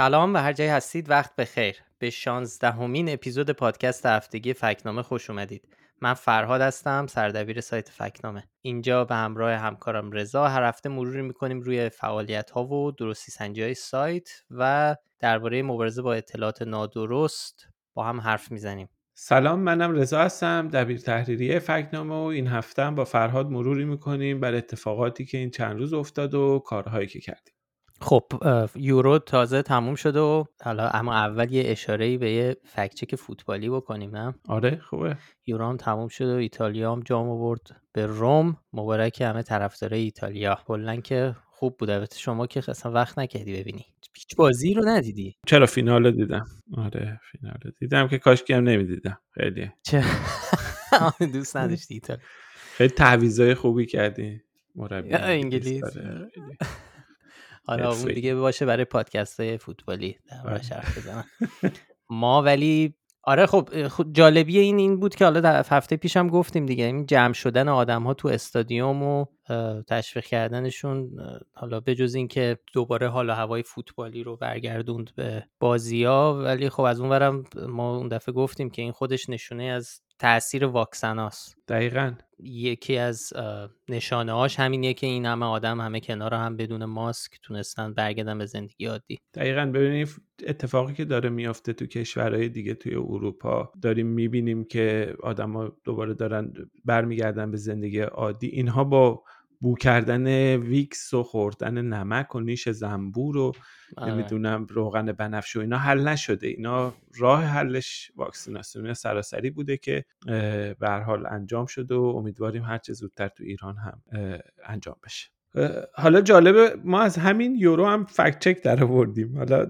سلام و هر جایی هستید وقت بخیر. به شانزدهمین اپیزود پادکست هفتگی فکنامه خوش اومدید. من فرهاد هستم سردبیر سایت فکنامه. اینجا به همراه همکارم رضا هر هفته مروری می‌کنیم روی فعالیت ها و درستی سنجی های سایت و درباره مبارزه با اطلاعات نادرست با هم حرف می‌زنیم. سلام منم رضا هستم دبیر تحریریه فکنامه و این هفته با فرهاد مروری می‌کنیم بر اتفاقاتی که این چند روز افتاد و کارهایی که کردیم. خب یورو تازه تموم شده و حالا اما اول یه اشاره به یه فکچک فوتبالی بکنیم نه؟ آره خوبه. یورو هم تموم شده و ایتالیا هم جام آورد به روم. مبارک همه طرفدارای ایتالیا. کلا که خوب بود. البته شما که اصلا وقت نکردی ببینی. هیچ بازی رو ندیدی. چرا فینال دیدم؟ آره فینال دیدم که کاش هم نمی‌دیدم. خیلی. چه؟ دوست نداشتی ایتالیا خیلی تعویضای خوبی کردی. مربی انگلیس حالا اون دیگه باشه برای پادکست های فوتبالی حرف بزنم ما ولی آره خب, خب جالبی این این بود که حالا هفته پیشم گفتیم دیگه. این جمع شدن آدم ها تو استادیوم و تشویق کردنشون حالا به جز اینکه دوباره حالا هوای فوتبالی رو برگردوند به بازی ها ولی خب از اونورم ما اون دفعه گفتیم که این خودش نشونه از تاثیر واکسناست. دقیقا. یکی از نشانه هاش همینیه که این همه آدم همه کنار هم بدون ماسک تونستن برگردن به زندگی عادی. دقیقا. ببینید اتفاقی که داره میافته تو کشورهای دیگه توی اروپا داریم می‌بینیم که آدما دوباره دارن برمیگردن به زندگی عادی. اینها با بو کردن ویکس و خوردن نمک و نیش زنبور و آره. نمی‌دونم روغن بنفش و اینا حل نشده اینا راه حلش واکسیناسیون سراسری بوده که به حال انجام شده و امیدواریم هرچه زودتر تو ایران هم انجام بشه حالا جالبه ما از همین یورو هم فکت چک در آوردیم حالا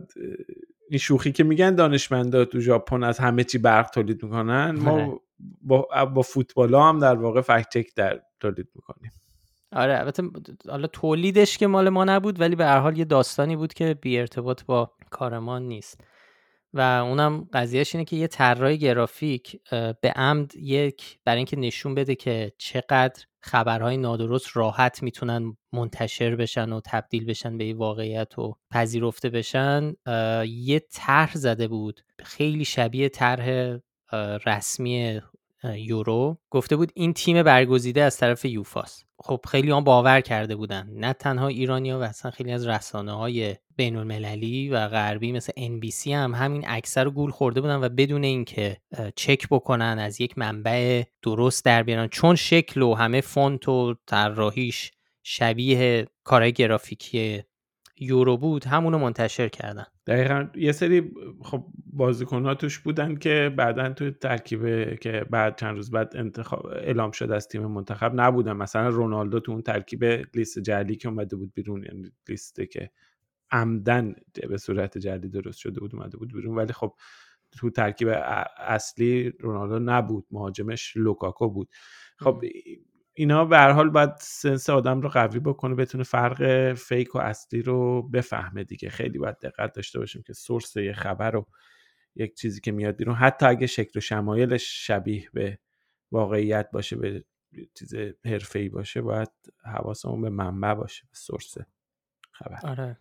این شوخی که میگن دانشمندا تو ژاپن از همه چی برق تولید می‌کنن ما آره. با, با فوتبال هم در واقع فکت چک در تولید می‌کنیم آره البته حالا تولیدش که مال ما نبود ولی به هر حال یه داستانی بود که بی ارتباط با کارمان نیست. و اونم قضیهش اینه که یه طراح گرافیک به عمد یک برای اینکه نشون بده که چقدر خبرهای نادرست راحت می‌تونن منتشر بشن و تبدیل بشن به واقعیت و پذیرفته بشن یه طرح زده بود. خیلی شبیه طرح رسمی یورو گفته بود این تیم برگزیده از طرف یوفاس خب خیلی هم باور کرده بودن. نه تنها ایرانیا و اصلا خیلی از رسانه های بین المللی و غربی مثل NBC هم همین اکثر رو گول خورده بودن و بدون اینکه چک بکنن از یک منبع درست در بیارن. چون شکل و همه فونت و طراحیش شبیه کارهای گرافیکی یورو بود همونو منتشر کردن. دقیقا یه سری خب بازیکن توش بودن که بعدا تو ترکیب که بعد چند روز بعد انتخاب اعلام شد از تیم منتخب نبودن. مثلا رونالدو تو اون ترکیب لیست جعلی که اومده بود بیرون یعنی لیسته که عمدن به صورت جعلی درست شده بود اومده بود بیرون. ولی خب تو ترکیب اصلی رونالدو نبود مهاجمش لوکاکو بود. خب اینا به هر حال باید sense آدم رو قوی بکنه بتونه فرق fake و اصلی رو بفهمه دیگه. خیلی باید دقت داشته باشیم که source یه خبر رو یک چیزی که میاد بیرون. حتی اگه شکل و شمایلش شبیه به واقعیت باشه به چیز حرفه‌ای باشه باید حواسمون به منبع باشه به سورس خبر. آره.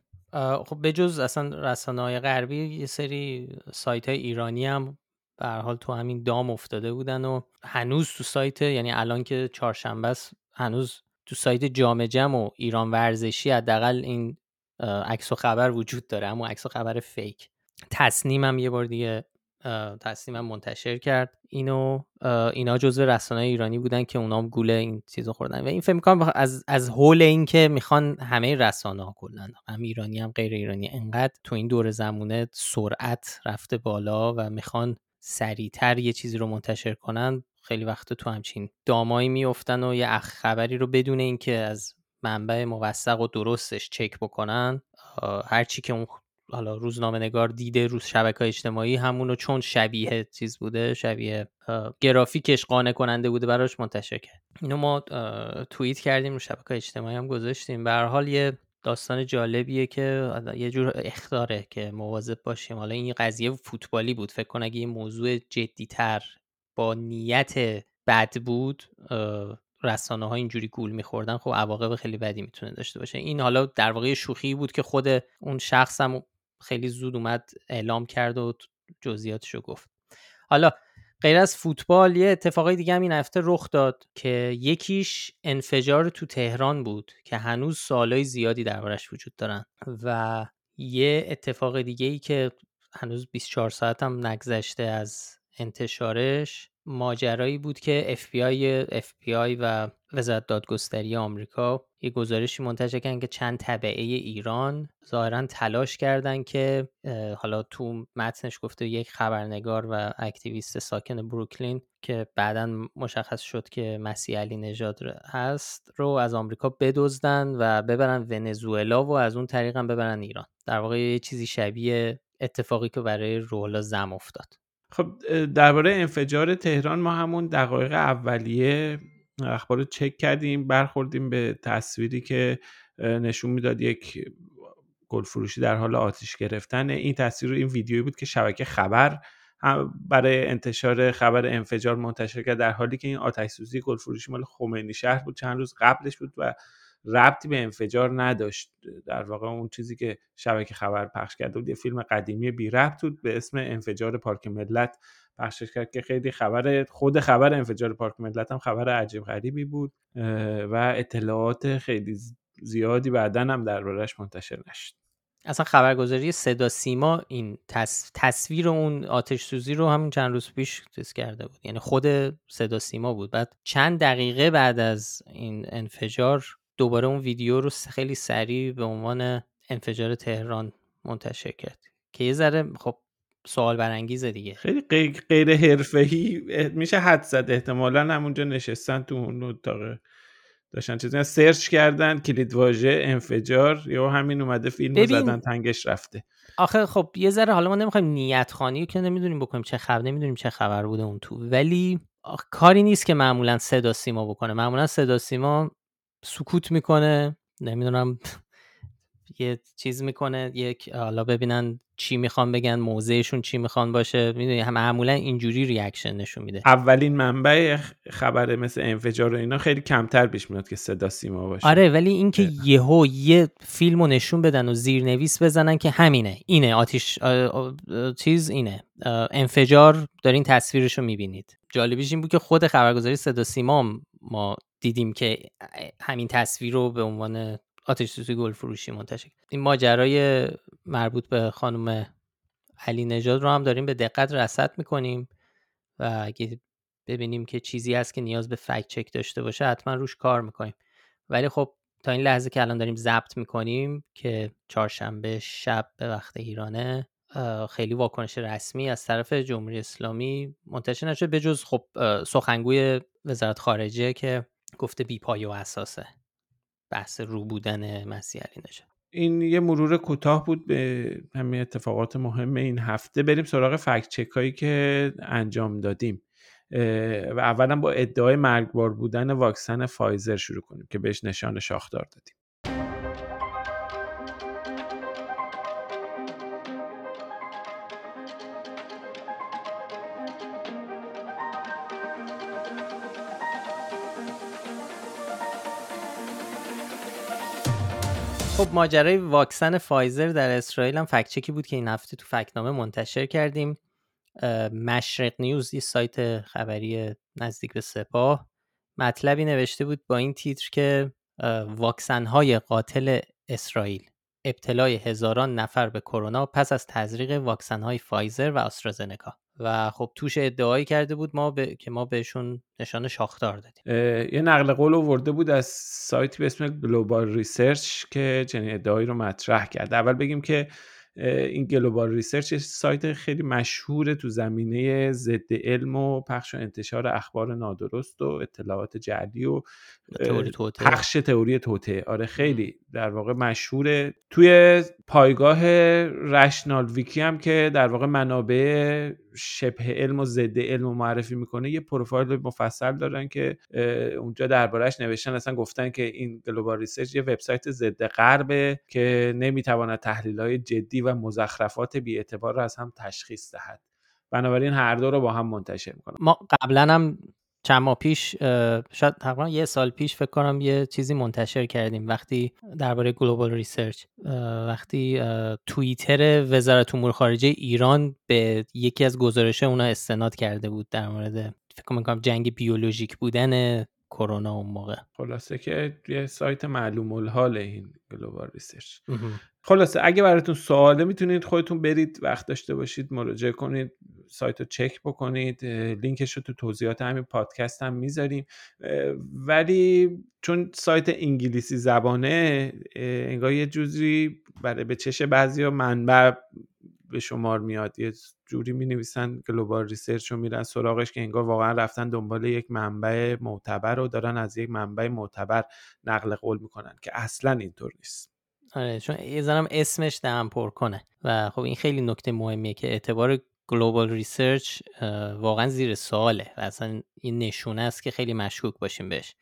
خب به جز اصلا رسانه های غربی یه سری سایت های ایرانی هم به حال تو همین دام افتاده بودن و هنوز تو سایت یعنی الان که چهارشنبه است هنوز تو سایت جام جم و ایران ورزشی حداقل این عکس و خبر وجود داره اما عکس و خبر فیک. تصنیمم یه بار دیگه تصنیمم منتشر کرد. اینو اینا جزو رسانه ایرانی بودن که اونام گوله این چیزو خوردن. و این فکر می‌کنم از از حول این که می‌خوان همه رسانه ها کلا هم ایرانی هم غیر ایرانی انقدر تو این دور زمونه سرعت رفته بالا و می‌خوان سریعتر یه چیزی رو منتشر کنن خیلی وقت تو همچین دامایی میفتن و یه خبری رو بدون اینکه از منبع موثق و درستش چک بکنن هرچی که اون حالا روزنامه نگار دیده روز شبکه اجتماعی همونو چون شبیه چیز بوده شبیه گرافیکش قانع کننده بوده براش منتشر کرد. اینو ما توییت کردیم رو شبکه اجتماعی هم گذاشتیم. به حال یه داستان جالبیه که یه جور اختاره که مواظب باشیم. حالا این قضیه فوتبالی بود. فکر کنم اگه یه موضوع جدیتر با نیت بد بود رسانه ها اینجوری گول میخوردن خب عواقب خیلی بدی می‌تونه داشته باشه. این حالا در واقع شوخی بود که خود اون شخص هم خیلی زود اومد اعلام کرد و جزئیاتشو گفت. حالا غیر از فوتبال یه اتفاقای دیگه هم این هفته رخ داد که یکیش انفجار تو تهران بود که هنوز سوالای زیادی دربارش وجود دارن و یه اتفاق دیگه ای که هنوز 24 ساعت هم نگذشته از انتشارش ماجرایی بود که FBI, FBI و وزارت دادگستری آمریکا یه گزارشی منتشر کردن که چند طبعه ایران ظاهرا تلاش کردن که حالا تو متنش گفته یک خبرنگار و اکتیویست ساکن بروکلین که بعدا مشخص شد که مسیح علی نژاد هست رو از آمریکا بدزدن و ببرن ونزوئلا و از اون طریق هم ببرن ایران. در واقع یه چیزی شبیه اتفاقی که برای روحلا زم افتاد. خب درباره انفجار تهران ما همون دقایق اولیه اخبار رو چک کردیم برخوردیم به تصویری که نشون می‌داد یک گل فروشی در حال آتیش گرفتن. این تصویر این ویدیویی بود که شبکه خبر برای انتشار خبر انفجار منتشر کرد در حالی که این آتش سوزی گل فروشی مال خمینی شهر بود. چند روز قبلش بود و ربطی به انفجار نداشت. در واقع اون چیزی که شبکه خبر پخش کرده بود یه فیلم قدیمی بی ربط بود به اسم انفجار پارک ملت پخشش کرد که خیلی خبر خود خبر انفجار پارک ملت هم خبر عجیب غریبی بود و اطلاعات خیلی زیادی بعدا هم دربارش منتشر نشد. اصلا خبرگزاری صدا سیما این تصویر اون آتش سوزی رو همین چند روز پیش چیز کرده بود. یعنی خود صدا سیما بود. بعد چند دقیقه بعد از این انفجار دوباره اون ویدیو رو خیلی سریع به عنوان انفجار تهران منتشر کرد. که یه ذره خب سوال برانگیزه دیگه. خیلی غیر حرفه‌ای میشه حدس زد. احتمالا همونجا نشستن تو اون اتاق. داشتن چیزی search کردن کلید واژه انفجار یا همین اومده فیلم زدن تنگش رفته. آخه خب یه ذره حالا ما نمی‌خوایم نیت خوانی که نمی‌دونیم بکنیم چه خبر نمی‌دونیم چه خبر بوده اون تو. ولی کاری نیست که معمولا صدا سیما بکنه. معمولا صدا سیما سکوت می‌کنه نمی‌دونم یه چیز می‌کنه یک حالا ببینن چی می‌خوان بگن موضعشون چی می‌خوان باشه می‌دونی هم معمولا اینجوری reaction نشون میده. اولین منبع خبر مثل انفجار و اینا خیلی کمتر پیش میاد که صدا سیما باشه. آره ولی اینکه یهو یه فیلمو نشون بدن و زیرنویس بزنن که همینه اینه آتیش چیز اینه انفجار دارین تصویرشو می‌بینید. جالبیش این بود که خود خبرگزاری صدا سیما ما دیدیم که همین تصویر رو به عنوان آتش سوزی گل فروشی منتشر این ماجرای مربوط به خانم علی نژاد رو هم داریم به دقت رصد می‌کنیم و اگه ببینیم که چیزی هست که نیاز به فکت چک داشته باشه حتما روش کار می‌کنیم. ولی خب تا این لحظه که الان داریم ضبط می‌کنیم که چهارشنبه شب به وقت ایرانه خیلی واکنش رسمی از طرف جمهوری اسلامی منتشر نشده. به جز خب سخنگوی وزارت خارجه که گفته بی پای و اساسه. بحث رو بودن مسیح علی نژاد. این یه مرور کوتاه بود به همین اتفاقات مهم این هفته. بریم سراغ فکت چک هایی که انجام دادیم. و اولا با ادعای مرگبار بودن واکسن فایزر شروع کنیم که بهش نشان شاخدار دادیم. خب ماجرای واکسن فایزر در اسرائیل هم فکچکی بود که این هفته تو فکنامه منتشر کردیم. مشرق نیوز یه سایت خبری نزدیک به سپاه. مطلبی نوشته بود با این تیتر که واکسن های قاتل اسرائیل ابتلای هزاران نفر به کرونا پس از تزریق واکسن های فایزر و آسترازنکا. و خب توش ادعایی کرده بود ما به... که ما بهشون نشان شاخدار دادیم. یه نقل قول آورده بود از سایتی به اسم Global Research که چنین ادعایی رو مطرح کرد. اول بگیم که این Global Research سایت خیلی مشهور تو زمینه ضد علم و پخش و انتشار اخبار نادرست و اطلاعات جعلی و تئوری پخش تئوری توته آره خیلی در واقع مشهوره. توی پایگاه RationalWiki هم که در واقع منابع شبه علم و ضد علم و معرفی می‌کنه یه پروفایل مفصل دارن که اونجا دربارهش نوشتن. اصلا گفتن که این Global Research یه وبسایت ضد غربه که نمی‌تواند تحلیل های جدی و مزخرفات بی اعتبار رو از هم تشخیص دهد. بنابراین هر دو رو با هم منتشر می‌کنم ما قبلا هم چند ماه پیش شاید تقریبا یه سال پیش فکر کنم یه چیزی منتشر کردیم. وقتی درباره Global Research وقتی توییتر وزارت امور خارجه ایران به یکی از گزارش اونا استناد کرده بود در مورد فکر می‌کنم جنگ بیولوژیک بودن کرونا اون موقع. خلاصه که یه سایت معلوم الحال این Global Research خلاصه اگه براتون سواله می‌تونید خودتون برید وقت داشته باشید مراجعه کنید. سایت رو چک بکنید لینکش رو تو توضیحات همین پادکست هم می‌ذاریم. ولی چون سایت انگلیسی زبانه انگار یه جوری برای به چش بعضی ها منبع به شمار میاد. یه جوری می نویسن Global Research رو میرن سراغش که انگار واقعا رفتن دنبال یک منبع معتبر رو دارن از یک منبع معتبر نقل قول می‌کنن که اصلا اینطور نیست. آره چون یه ذرم اسمش دهن پر کنه. و خب این خیلی نکته مهمیه که اعتبار Global Research واقعا زیر سواله و اصلا این نشونه است که خیلی مشکوک باشیم بهش.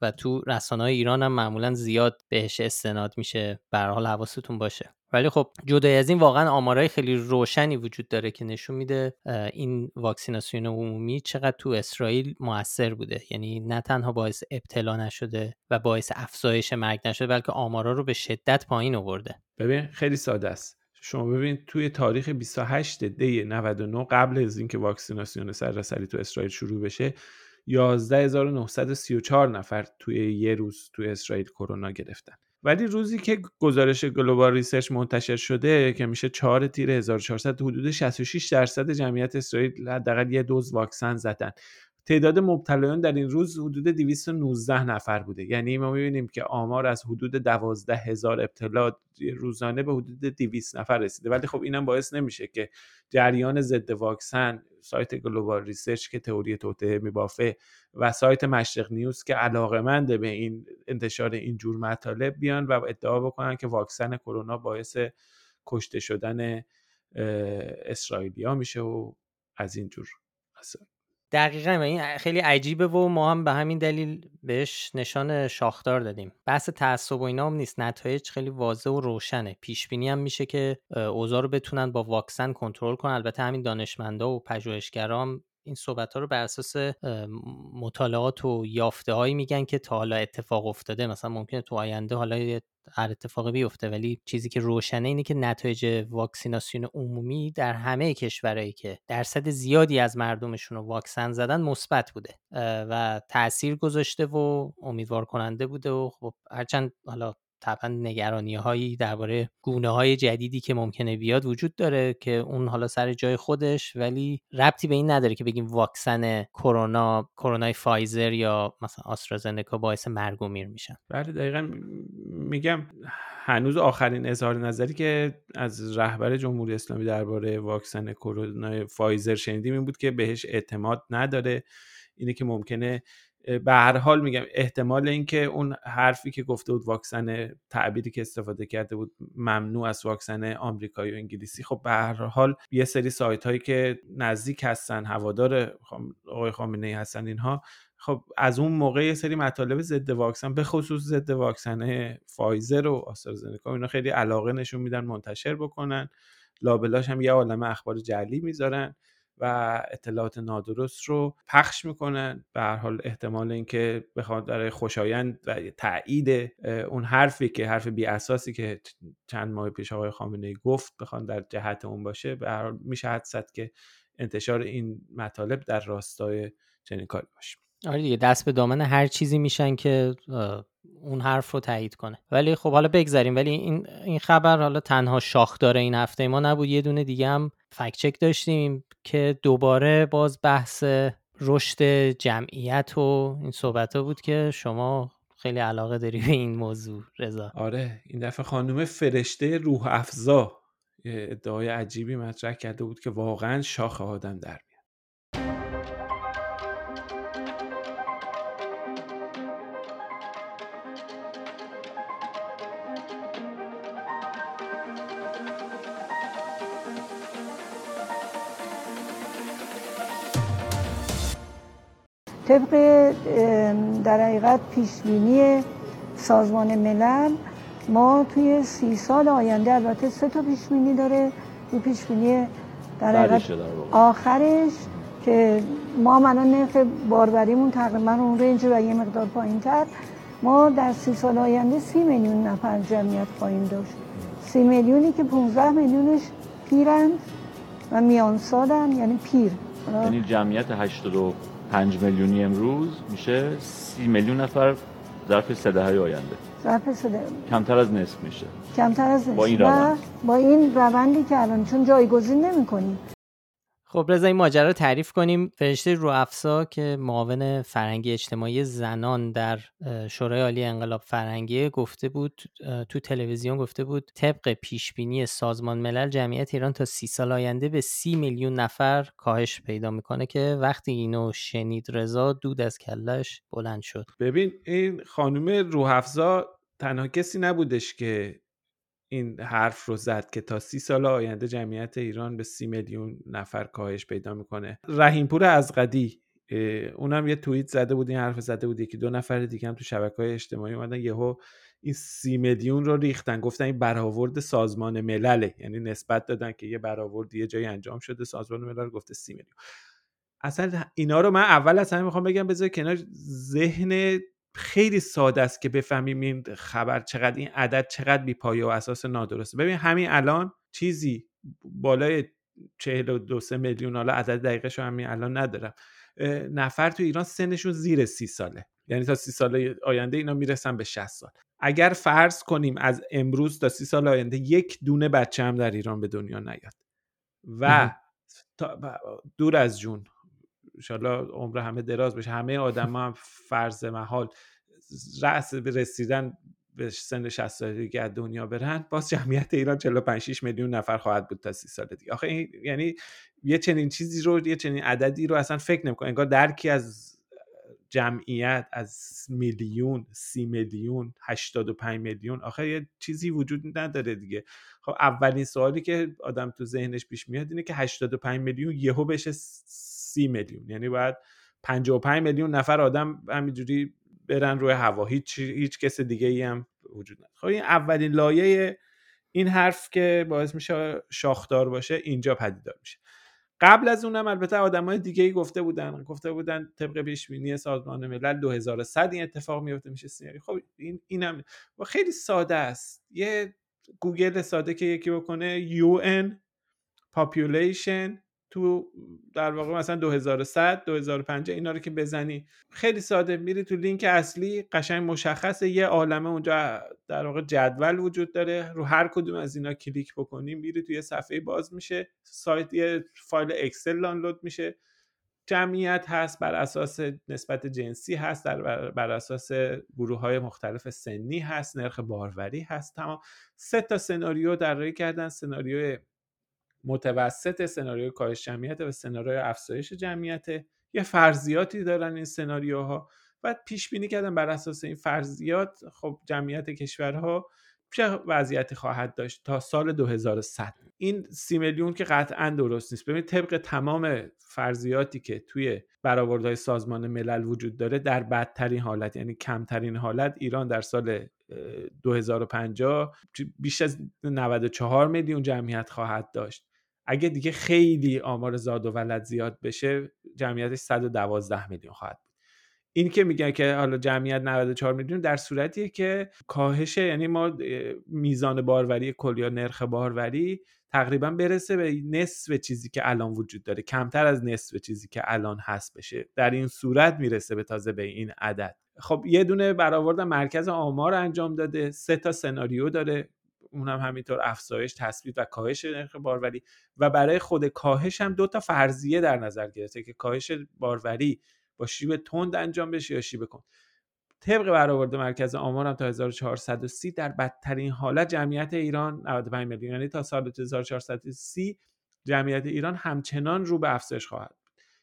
و تو رسانه های ایران هم معمولا زیاد بهش استناد میشه. به حال حواستون باشه. ولی خب جدای از این واقعا آمارهای خیلی روشنی وجود داره که نشون میده این واکسیناسیون عمومی چقدر تو اسرائیل موثر بوده. یعنی نه تنها باعث ابتلا نشده و باعث افزایش مرگ نشده بلکه آمارا رو به شدت پایین آورده. ببین خیلی ساده است. شما ببین توی تاریخ 28 دی 99 قبل از اینکه واکسیناسیون سراسری تو اسرائیل شروع بشه 11934 نفر توی یه روز توی اسرائیل کرونا گرفتن. ولی روزی که گزارش Global Research منتشر شده که میشه 4 تیر 1400 حدود 66 درصد جمعیت اسرائیل حداقل یه دوز واکسن زدن. تعداد مبتلایان در این روز حدود 219 نفر بوده. یعنی ما می‌بینیم که آمار از حدود 12 هزار ابتلا روزانه به حدود 200 نفر رسیده. ولی خب اینم باعث نمیشه که جریان ضد واکسن سایت Global Research که تئوری توطئه میبافه و سایت مشرق نیوز که علاقمنده به این انتشار این جور مطالب بیان و ادعا بکنن که واکسن کرونا باعث کشته شدن اسرائیلیا میشه و از این جور دقیقا این خیلی عجیبه و ما هم به همین دلیل بهش نشان شاخدار دادیم. بحث تعصب و اینا هم نیست. نتایج خیلی واضح و روشنه. پیش بینی هم میشه که اوضاع رو بتونن با واکسن کنترل کنن. البته همین دانشمندا و پژوهشگرام این صحبت ها رو بر اساس مطالعات و یافته هایی میگن که تا حالا اتفاق افتاده. مثلا ممکنه تو آینده حالا هر اتفاقی بیفته ولی چیزی که روشنه اینه که نتایج واکسیناسیون عمومی در همه کشورهایی که درصد زیادی از مردمشون رو واکسن زدن مثبت بوده و تاثیر گذاشته و امیدوار کننده بوده و خب هرچند حالا طبعا نگرانی هایی درباره گونه های جدیدی که ممکنه بیاد وجود داره که اون حالا سر جای خودش ولی ربطی به این نداره که بگیم واکسن کرونا کرونای فایزر یا مثلا آسترازنکا باعث مرگ و میر میشن. بله دقیقا میگم هنوز آخرین اظهار نظری که از رهبر جمهوری اسلامی درباره واکسن کرونا فایزر شنیدیم این بود که بهش اعتماد نداره. اینه که ممکنه به هر حال میگم احتمال اینکه اون حرفی که گفته بود واکسن تعبیری که استفاده کرده بود ممنوع از واکسن آمریکایی و انگلیسی خب به هر حال یه سری سایت هایی که نزدیک هستن هوادار آقای خامنه ای هستن اینها خب از اون موقع یه سری مطالب ضد واکسن به خصوص ضد واکسن فایزر و آسترازنکا اینا خیلی علاقه نشون میدن منتشر بکنن. لابلاش هم یه عالم اخبار جعلی می‌ذارن. و اطلاعات نادرست رو پخش می‌کنن به هر حال احتمال اینکه بخواد برای خوشایند و تایید اون حرفی که حرف بی اساسی که چند ماه پیش آقای خامنه ای گفت بخوان در جهت اون باشه به هر حال میشه حد که انتشار این مطالب در راستای چنین کاری باشه. آره دیگه دست به دامن هر چیزی میشن که اون حرف رو تایید کنه. ولی خب حالا بگذاریم ولی این این خبر حالا تنها شاخ داره این هفته. ما نبود یه دونه دیگه هم فکت چک داشتیم که دوباره باز بحث رشد جمعیت و این صحبت ها بود که شما خیلی علاقه داری به این موضوع رضا. آره این دفعه خانم فرشته روح افزا ادعای عجیبی مطرح کرده بود که واقعا شاخ آدم در طبق در حقیقت پیشبینی سازمان ملل ما توی سی سال آینده البته سه تا پیشبینی داره. دو پیشبینی در حقیقت آخرش که ما الان نرخ باروریمون تقریبا اون رنج و یه مقدار پایین تر ما در سی سال آینده سی میلیون نفر جمعیت خواهیم داشت. سی میلیونی که 15 میلیونش پیرند و میان سالن یعنی پیر. یعنی جمعیت 85 میلیونی امروز میشه سی میلیون نفر ظرف سه دهه آینده. ظرف سه کمتر از نصف میشه. کمتر از نصف. با این روند. با این روندی که الان چون جایگزین نمی‌کنیم خب رضا این ماجرا رو تعریف کنیم. فرشته رو افسا که معاون فرهنگی اجتماعی زنان در شورای عالی انقلاب فرهنگی گفته بود تو تلویزیون گفته بود طبق پیش بینی سازمان ملل جمعیت ایران تا سی سال آینده به سی میلیون نفر کاهش پیدا می‌کنه که وقتی اینو شنید رضا دود از کلش بلند شد. ببین این خانم روحفزا تنها کسی نبودش که این حرف رو زد که تا سی سال آینده جمعیت ایران به سی میلیون نفر کاهش پیدا می‌کنه. رحیمپور از قدی اونم یه توییت زده بود این حرف زده بود که دو نفر دیگه هم تو شبکه های اجتماعی اومدن یهو این سی میلیون رو ریختن. گفتن این برآورد سازمان ملله یعنی نسبت دادن که یه برآورد یه جایی انجام شده سازمان ملل گفته سی میلیون. اصلا اینا رو من اول از همه می‌خوام بگم بذار کنار ذهن خیلی ساده است که بفهمیم این خبر چقدر این عدد چقدر بیپایه و اساس نادرسته. ببین همین الان چیزی بالای 42 میلیون حالا عدد دقیقش همین الان ندارم. نفر تو ایران سنشون زیر سی ساله. یعنی تا سی سال آینده اینا می‌رسن به 60 سال. اگر فرض کنیم از امروز تا سی سال آینده یک دونه بچه هم در ایران به دنیا نیاد. و دور از جون انشالله عمر همه دراز بشه. همه آدم هم فرض محال رأس رسیدن به سن 60 سالگی از دنیا برن باز جمعیت ایران 45 6 میلیون نفر خواهد بود تا 30 سال دیگه. آخه این یعنی یه چنین چیزی رو یه چنین عددی رو اصلا فکر نمی‌کنه. انگار درکی از جمعیت از میلیون سی میلیون 85 میلیون آخه یه چیزی وجود نداره دیگه. خب اولین سوالی که آدم تو ذهنش پیش میاد اینه که 85 میلیون یهو بشه سی میلیون. یعنی باید 55 میلیون نفر آدم همینجوری برن روی هوا. هیچ هیچ کس دیگه ای هم وجود نداره. خب این اولین لایه این حرف که باعث میشه شاخدار باشه اینجا پدیدار میشه. قبل از اونم البته آدمای دیگه ای گفته بودن گفته بودن طبق پیش بینی سازمان ملل 2100 این اتفاق میفته میشه سی میلیون خب این اینم و خیلی ساده است. یه گوگل ساده که یکی بکنه UN population تو در واقع مثلا 2100 2050 اینا رو که بزنی خیلی ساده. میری تو لینک اصلی قشنگ مشخصه. یه عالمه اونجا در واقع جدول وجود داره. رو هر کدوم از اینا کلیک بکنی میری توی صفحه باز میشه. سایت یه فایل اکسل دانلود میشه. جمعیت هست بر اساس نسبت جنسی هست. در بر اساس گروه های مختلف سنی هست. نرخ باروری هست. تمام. سه تا سناریو در کردن. سناریو متوسط سناریوی کاهش جمعیت و سناریوی افزایش جمعیت. یه فرضیاتی دارن این سناریوها و پیش بینی کردن بر اساس این فرضیات خب جمعیت کشورها چه وضعیتی خواهد داشت تا سال 2100 این سی میلیون که قطعا درست نیست. ببینید طبق تمام فرضیاتی که توی برآوردهای سازمان ملل وجود داره در بدترین حالت یعنی کمترین حالت ایران در سال 2050 بیش از 94 میلیون جمعیت خواهد داشت. اگه دیگه خیلی آمار زاد و ولد زیاد بشه جمعیتش 112 میلیون خواهد بود. این که میگن که حالا جمعیت 94 میلیون در صورتیه که کاهش یعنی ما میزان باروری کل یا نرخ باروری تقریبا برسه به نصف چیزی که الان وجود داره. کمتر از نصف چیزی که الان هست بشه. در این صورت می‌رسه به تازه به این عدد. خب یه دونه برآورد مرکز آمار انجام داده. سه تا سناریو داره. اونم همینطور افزایش تثبیت و کاهش نرخ باروری و برای خود کاهش هم دو تا فرضیه در نظر گرفته که کاهش باروری با شیب تند انجام بشه یا شیب کن طبق برآورد مرکز آمار هم تا 1430 در بدترین حالت جمعیت ایران 95 میلیون یعنی تا سال 1430 جمعیت ایران همچنان رو به افزایش خواهد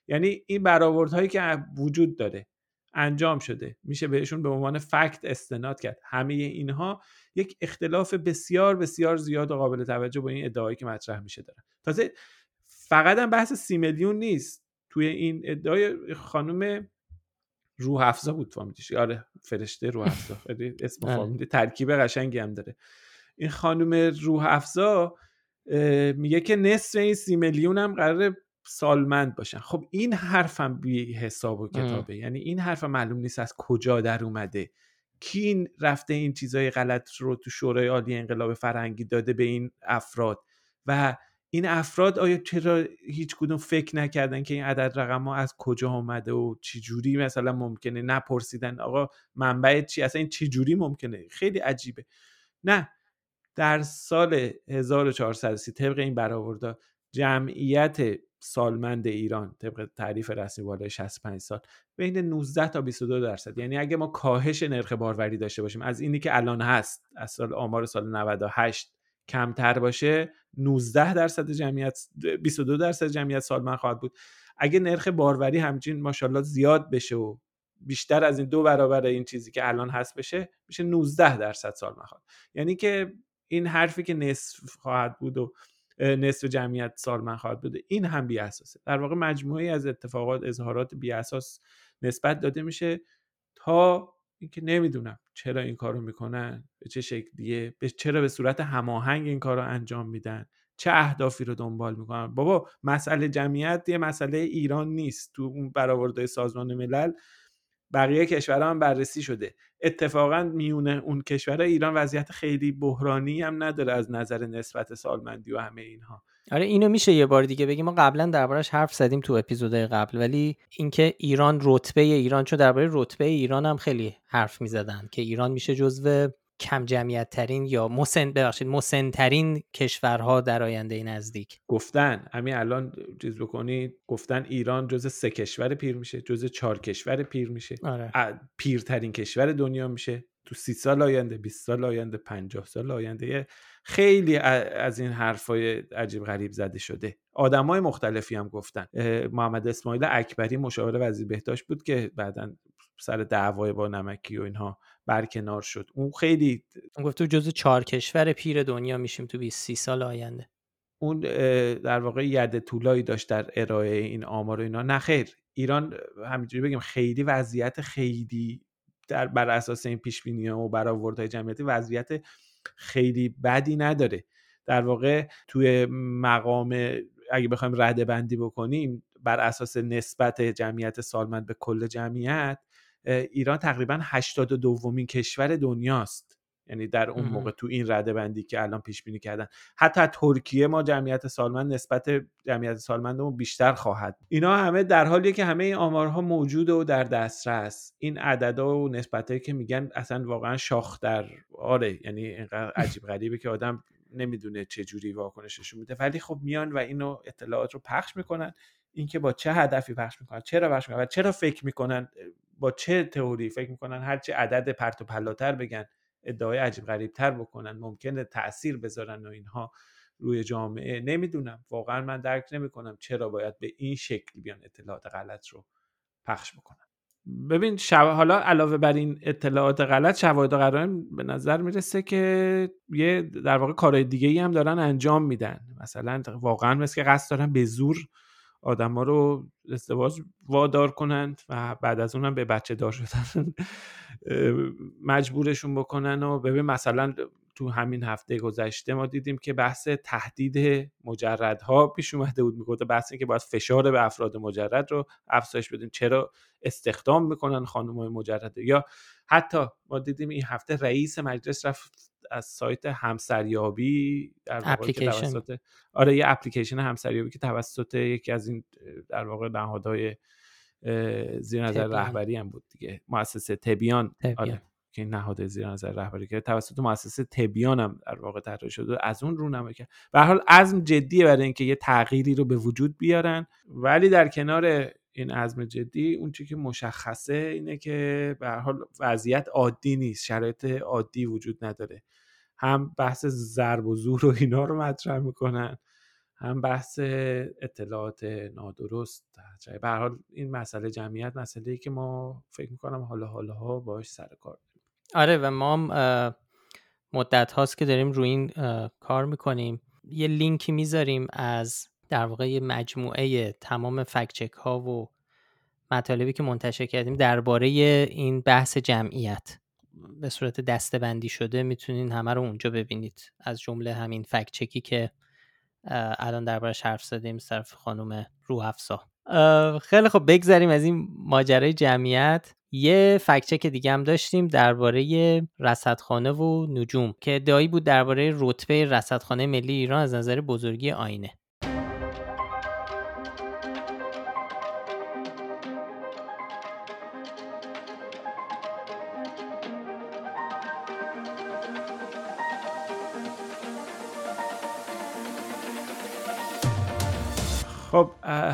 یعنی این برآوردهایی که وجود داره انجام شده. میشه بهشون به عنوان فکت استناد کرد. همه اینها یک اختلاف بسیار بسیار زیاد و قابل توجه با این ادعایی که مطرح میشه دارن تازه فقط هم بحث سی میلیون نیست. توی این ادعای خانم روح افزا بود فامیلیش آره فرشته روح افزا اسم بله. فامیلی ترکیب قشنگی هم داره. این خانم روح افزا میگه که نصف این سی میلیون هم قراره سالمند باشن. خب این حرفم بی حساب و کتابه. یعنی این حرف معلوم نیست از کجا در اومده. کی این رفته این چیزای غلط رو تو شورای عالی انقلاب فرهنگی داده به این افراد؟ و این افراد آیا چرا هیچ کدوم فکر نکردن که این عدد رقم ها از کجا آمده و چی جوری مثلا ممکنه؟ نپرسیدن آقا منبع چی؟ اصلا این چی جوری ممکنه؟ خیلی عجیبه. نه در سال 1430 طبق این برآوردا جمعیت سالمند ایران طبق تعریف رسمی بالای 65 سال بین 19 تا 22 درصد. یعنی اگه ما کاهش نرخ باروری داشته باشیم از اینی که الان هست از سال آمار سال 98 کمتر باشه 19 درصد جمعیت 22 درصد جمعیت سالمند خواهد بود. اگه نرخ باروری همچین ماشاءالله زیاد بشه و بیشتر از این دو برابر این چیزی که الان هست بشه میشه 19 درصد سالمند خواهد. یعنی که این حرفی که نصف خواهد بود و نصف جمعیت سالمند خواهد بود این هم بی اساسه در واقع مجموعه از اتفاقات اظهارات بی اساس نسبت داده میشه تا اینکه نمی‌دونم چرا این کارو می‌کنن به چه شکلیه به چرا به صورت هماهنگ این کارو انجام میدن چه اهدافی رو دنبال می‌کنن. بابا مسئله جمعیت یه مسئله ایران نیست. تو اون برآورده سازمان ملل بقیه کشورها هم بررسی شده. اتفاقا میونه اون کشورها ایران وضعیت خیلی بحرانی هم نداره از نظر نسبت سالمندی و همه اینها. آره اینو میشه یه بار دیگه بگیم. ما قبلا دربارش حرف زدیم تو اپیزودهای قبل ولی اینکه ایران رتبه ایران چون درباره رتبه ایران هم خیلی حرف می‌زدن که ایران میشه جزو کم جمعیت ترین یا مسن ببخشید مسن ترین کشورها در آینده نزدیک؟ گفتن. همین الان چیز بکنی گفتن ایران جز سه کشور پیر میشه جز چهار کشور پیر میشه. آره. پیرترین کشور دنیا میشه. تو سی سال آینده 20 سال آینده 50 سال آینده خیلی از این حرفای عجیب غریب زده شده. آدمای مختلفی هم گفتن. محمد اسماعیل اکبری مشاور وزیر بهداشت بود که بعدا سر دعوای با نمکی و اینها برکنار شد. اون خیلی گفت تو جزو چهار کشور پیر دنیا میشیم تو 20 سی سال آینده. اون در واقع ید طولایی داشت در ارائه این آمار و اینا. نه خیر ایران همینجوری بگیم خیلی وضعیت خیلی در بر اساس این پیش بینی و برآوردهای جمعیتی وضعیت خیلی بدی نداره. در واقع توی مقام اگه بخوایم رده بندی بکنیم بر اساس نسبت جمعیت سالمند به کل جمعیت ایران تقریبا 82 دومین کشور دنیاست. یعنی در اون موقع تو این رده بندی که الان پیش بینی کردن. حتی ترکیه ما جمعیت سالمند نسبت جمعیت سالمندمون بیشتر خواهد. اینا همه در حالیه که همه این آمارها موجوده و در دسترس. این عددا و نسبتهایی که میگن اصلا واقعا شاخ در آره. یعنی اینقدر عجیب غریبه که آدم نمی‌دونه چه جوری واکنششون میده. ولی خب میان و اینو اطلاعات رو پخش می‌کنن. اینکه با چه هدفی پخش می‌کنن چرا پخش می‌کنن و چرا فکر می‌کنن با چه تئوری فکر می‌کنن؟ هرچی عدد پرت و پلاتر بگن ادعای عجیب غریب تر بکنن ممکنه تاثیر بذارن و اینها روی جامعه؟ نمی‌دونم. واقعا من درک نمی‌کنم چرا باید به این شکل بیان اطلاعات غلط رو پخش بکنن. ببین شو... حالا علاوه بر این اطلاعات غلط شواهد و به نظر می‌رسه که یه در واقع کارهای دیگه ای هم دارن انجام میدن. مثلا واقعا مثل که قصد دارن به زور آدما رو ازدواج وادار کنند و بعد از اونم به بچه دار شدن مجبورشون بکنن و ببین مثلا تو همین هفته گذشته ما دیدیم که بحث تهدید مجردها پیش اومده بود می‌گفت بحث این که باید فشار به افراد مجرد رو افزایش بدیم. چرا استخدام می‌کنن خانم های مجرد یا حتی ما دیدیم این هفته رئیس مجلس رفت از سایت همسریابی در واقع که توسط آره یه اپلیکیشن همسریابی که توسط یکی از این در واقع نهادهای زیر نظر رهبری هم بود دیگه. مؤسسه تبیان, آره که این نهاد زیر نظر رهبری که توسط مؤسسه تبیان هم در واقع طراحی شده. از اون رونمایی که به حال عزم جدیه برای اینکه یه تغییری رو به وجود بیارن. ولی در کنار این عزم جدی اون چی که مشخصه اینه که به حال وضعیت عادی نیست شرایط عادی وجود نداره. هم بحث ضرب و زور و اینا رو مطرح می‌کنن هم بحث اطلاعات نادرست. در به حال این مسئله جمعیت مسئله ای که ما فکر می‌کنم حالا حالا ها باش سر کار آره و ما مدت هاست که داریم روی این کار می‌کنیم. یه لینکی می‌ذاریم از در واقع یه مجموعه تمام فکچک ها و مطالبی که منتشر کردیم درباره این بحث جمعیت. به صورت بندی شده می‌تونین همه رو اونجا ببینید. از جمله همین فکچکی که الان دربارش حرف زدیم صرف خانم روحفزا خیلی خب بگذریم از این ماجرای جمعیت. یه فکچک دیگه هم داشتیم درباره رصدخانه و نجوم که ادعایی بود درباره رتبه رصدخانه ملی ایران از نظر بزرگی آینه. خب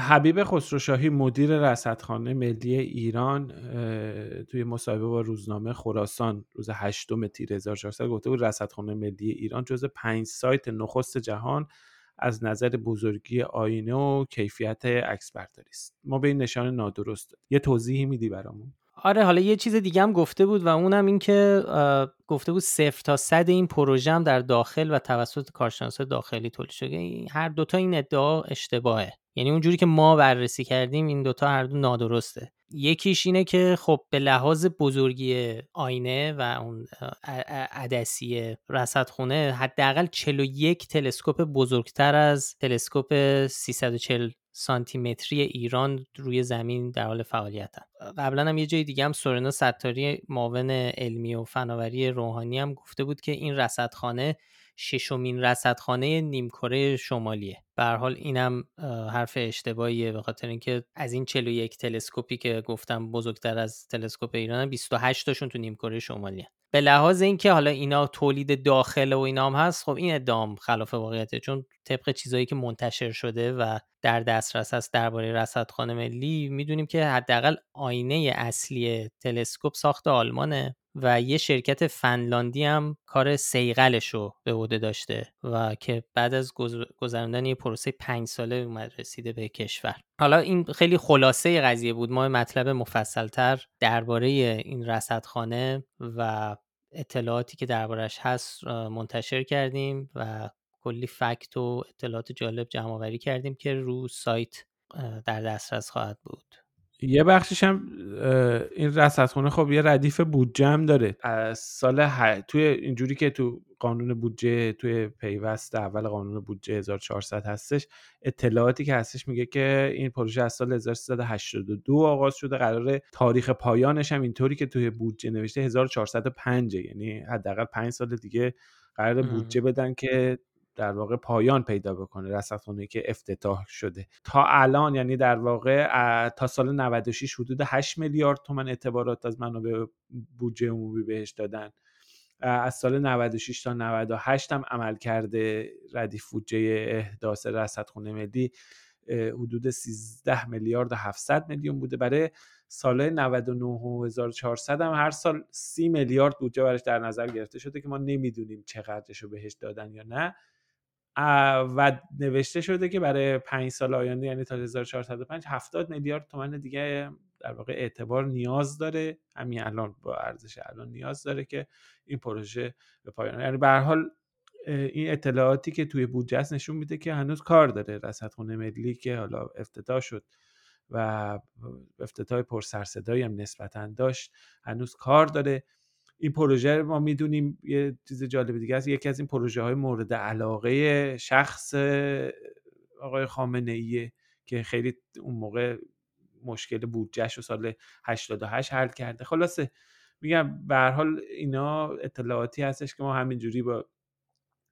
حبیب خسروشاهی مدیر رصدخانه ملی ایران توی مصاحبه با روزنامه خراسان روز 8 تیر 1400 گفته بود رصدخانه ملی ایران جز پنج سایت نخست جهان از نظر بزرگی آینه و کیفیت عکس برداری است. ما به این نشان نادرست یه توضیحی میدی برامون؟ آره حالا یه چیز دیگه هم گفته بود و اونم این که گفته بود صفر تا صد این پروژه هم در داخل و توسط کارشناس داخلی تولید شده. هر دوتا این ادعا اشتباهه. یعنی اونجوری که ما بررسی کردیم این دوتا هر دو نادرسته. یکیش اینه که خب به لحاظ بزرگی آینه و اون عدسی رصدخونه حداقل 41 تلسکوپ بزرگتر از تلسکوپ 340 سانتیمتری ایران روی زمین در حال فعالیت قبلا هم یه جای دیگه هم سورنا ستاری معاون علمی و فناوری روحانی هم گفته بود که این رصدخانه ششمین رصدخانه نیمکره شمالیه. به حال اینم حرف اشتباهیه به خاطر اینکه از این 41 تلسکوپی که گفتم بزرگتر از تلسکوپ ایران 28 تاشون تو نیمکره شمالیه. به لحاظ اینکه حالا اینا تولید داخل و اینا هم هست خب این ادام خلاف واقعیته. چون طبق چیزایی که منتشر شده و در دسترس هست درباره رصدخانه ملی می‌دونیم که حداقل آینه اصلی تلسکوپ ساخت آلمانه. و یه شرکت فنلاندی هم کار سیغلش رو به عهده داشته و که بعد از گذراندن یه پروسه پنج ساله اومد رسیده به کشور. حالا این خیلی خلاصه قضیه بود. ما مطلب مفصلتر درباره این رصدخانه و اطلاعاتی که دربارش هست منتشر کردیم و کلی فکت و اطلاعات جالب جمع آوری کردیم که رو سایت در دسترس خواهد بود. یه بخشش هم این رصدخونه خب یه ردیف بودجه هم داره. از سال ه... توی اینجوری که تو قانون بودجه توی پیوست اول قانون بودجه 1400 هستش اطلاعاتی که هستش میگه که این پروژه از سال 1382 آغاز شده. قرار تاریخ پایانش هم اینطوری که توی بودجه نوشته 1405 یعنی حداقل 5 سال دیگه قرار بودجه بدن که در واقع پایان پیدا بکنه رصدخونه که افتتاح شده. تا الان یعنی در واقع تا سال 96 حدود 8 میلیارد تومن اعتبارات از منابع بودجه عمومی بهش دادن. از سال 96 تا 98 هم عمل کرده ردیف بودجه احداث رصدخونه ملی حدود 13 میلیارد و 700 میلیون بوده. برای سال 99 و 1400 هم هر سال 30 میلیارد بودجه براش در نظر گرفته شده که ما نمی‌دونیم چقدرش رو بهش دادن یا نه. و نوشته شده که برای پنج سال آینده یعنی تا 1405 70 میلیارد تومن دیگه در واقع اعتبار نیاز داره. همین الان با ارزش الان نیاز داره که این پروژه به پایان یعنی به حال این اطلاعاتی که توی بودجه نشون میده که هنوز کار داره رصدخونه ملی که حالا افتتاح شد و افتتاح پرسرصدایی هم نسبتا داشت هنوز کار داره. این پروژه ما می‌دونیم یه چیز جالب دیگه است. یکی از این پروژه های مورد علاقه شخص آقای خامنه ایه که خیلی اون موقع مشکل بودجهش رو سال 88 حل کرده. خلاصه میگم به حال اینا اطلاعاتی هستش که ما همینجوری با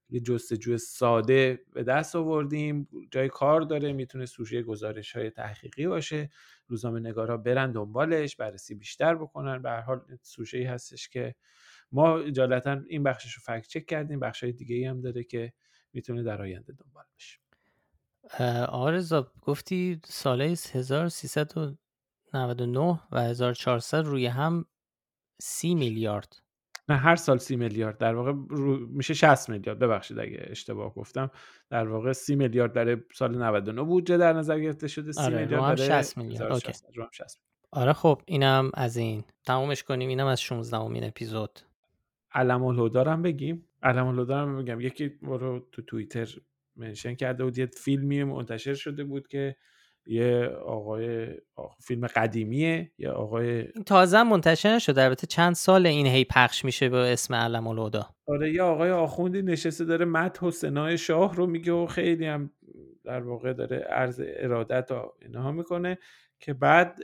یه جستجو ساده به دست آوردیم. جای کار داره می‌تونه سوژه گزارش های تحقیقی باشه. روزنامه نگارا برن دنبالش بررسی بیشتر بکنن. به هر حال سوژه هستش که ما اجالتا این بخشش رو فکت چک کردیم. بخش های دیگه ای هم داره که می‌تونه در آینده دنبال بشه. آرزا گفتی ساله 1399 و 1400 روی هم 30 میلیارد. نه هر سال سی میلیارد. در واقع میشه 60 میلیارد. ببخشید اگه اشتباه گفتم. در واقع سی میلیارد برای سال 99 بودجه در نظر گرفته شده. سی آره میلیارد برای 60 میلیارد. اوکی. آره خب اینم از این. تمومش کنیم. اینم از 16 امین اپیزود. علم الهدا هم بگیم. علم الهدا هم بگم. یکی رو تو توییتر منشن کرده بود. یه فیلمی منتشر شده بود که یه آقای فیلم قدیمیه یه آقای تازه منتشر نشده البته چند سال این هی پخش میشه به اسم علم الهدا. آره یه آقای آخوندی نشسته داره مت و شاه رو میگه و خیلی هم در واقع داره عرض ارادت و اینها می‌کنه که بعد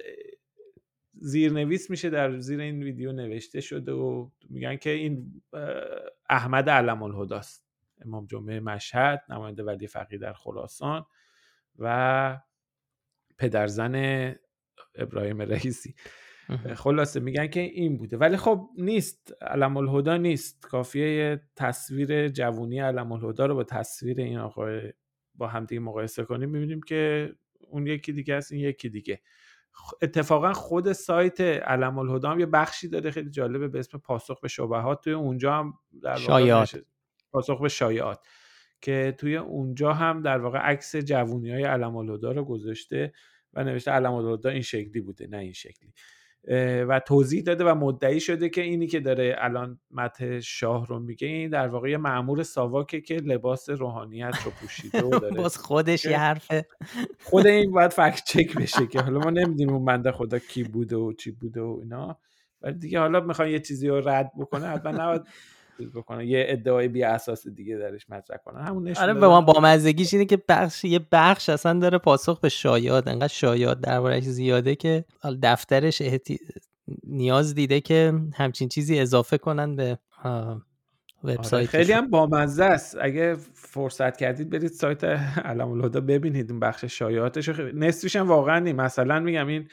زیرنویس میشه در زیر این ویدیو نوشته شده و میگن که این احمد علم الهداست. امام جمعه مشهد نماینده ولی فقیه در خراسان و پدرزن ابراهیم رئیسی. خلاصه میگن که این بوده. ولی خب نیست. علم الهدا نیست. کافیه تصویر جوونی علم الهدا رو با تصویر این آقای با همدیگه مقایسه کنیم. می‌بینیم که اون یکی دیگه است این یکی دیگه. اتفاقا خود سایت علم الهدا هم یه بخشی داره. خیلی جالبه. به اسم پاسخ به شبهات. توی اونجا هم در شایعات. پاسخ به شایعات. که توی اونجا هم در واقع عکس جوونی های علم الهدا رو گذاشته و نوشته علم الهدا این شکلی بوده نه این شکلی. و توضیح داده و مدعی شده که اینی که داره الان مت شاه رو میگه این در واقع یه معمور ساواکه که لباس روحانیت رو پوشیده و داره باز خودش یه حرفه. خود این باید فکت چک بشه که حالا ما نمی‌دونیم اون بنده خدا کی بوده و چی بوده و اینا. ولی دیگه حالا می‌خوان یه چیزی رو رد بکنه حتما نباید بکنه. یه ادعای بی اساس دیگه درش مطرح کنن همون نشون آره به ما با مزگیش اینه که بخش یه بخش اصلا داره پاسخ به شایعات انقدر شایعات دربارش زیاده که دفترش احتی... نیاز دیده که همچین چیزی اضافه کنن به وبسایت آره خیلی هم بامزه است. اگه فرصت کردید برید سایت علم الهدا ببینید. اون بخش شایعاتش نصفش هم واقعا نیم. مثلا میگم این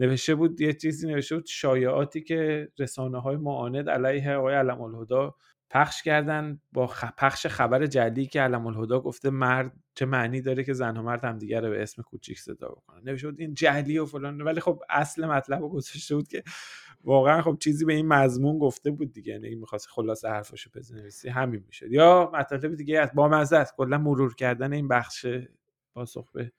نوشته بود یه چیزی نوشته بود شایعاتی که رسانه های معاند علیه آقای علم الهدا پخش کردن با پخش خبر جدی که علم الهدا گفته مرد چه معنی داره که زن و مرد هم دیگر رو به اسم کوچیک صدا بکنن. نوشته بود این جهلی و فلان ولی خب اصل مطلب رو گذاشته بود که واقعا خب چیزی به این مضمون گفته بود دیگه یعنی می‌خواست خلاصه حرفاشو بزنویسی همین می‌شد. یا مطلب دیگه با مزه است کلا مرور کردن این بخش پاسخ به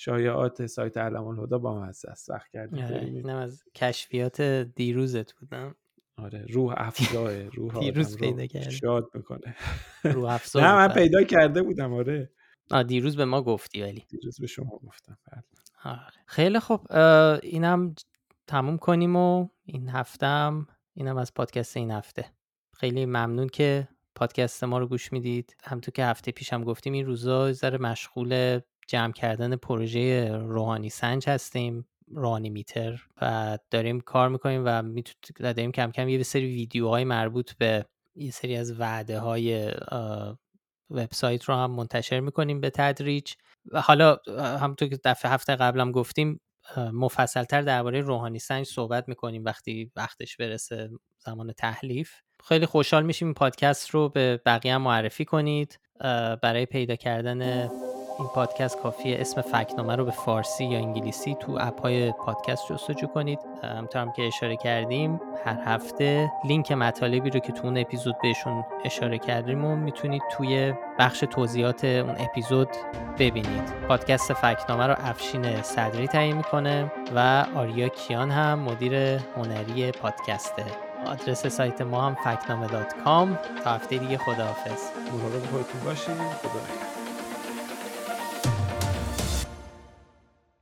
شایعات سایت علم الهدا با مزه است وقت کردیم. آره، اینم از کشفیات دیروزت بودم. آره روح افزاه روح دیروز پیدا کرد شاد می‌کنه. روح افزا نه من پیدا کرده بودم آره. آه دیروز به ما گفتی ولی. دیروز به شما گفتم بله. آره. خیلی خب اینم تموم کنیم و این هفتم اینم از پادکست این هفته. خیلی ممنون که پادکست ما رو گوش می‌دید. همطور که هفته پیشم گفتیم این روزا ذره مشغول جمع کردن پروژه روحانی سنج هستیم روحانی میتر و داریم کار می‌کنیم و داریم کم کم یه سری ویدیوهای مربوط به یه سری از وعده های وبسایت رو هم منتشر می‌کنیم به تدریج. و حالا همونطور که دفعه هفته قبلم گفتیم مفصلتر درباره روحانی سنج صحبت می‌کنیم وقتی وقتش برسه زمان تحلیف. خیلی خوشحال میشیم این پادکست رو به بقیه معرفی کنید. برای پیدا کردن این پادکست کافیه اسم فکنامه رو به فارسی یا انگلیسی تو اپ های پادکست جستجو کنید. همطور هم که اشاره کردیم هر هفته لینک مطالبی رو که تو اون اپیزود بهشون اشاره کردیم و می‌تونید توی بخش توضیحات اون اپیزود ببینید. پادکست فکنامه رو افشین صدری تعیین می‌کنه و آریا کیان هم مدیر هنری پادکسته. آدرس سایت ما هم فکنامه دات کام. تا هفته دیگه خداحافظ. مراقب خودتون باشید خدا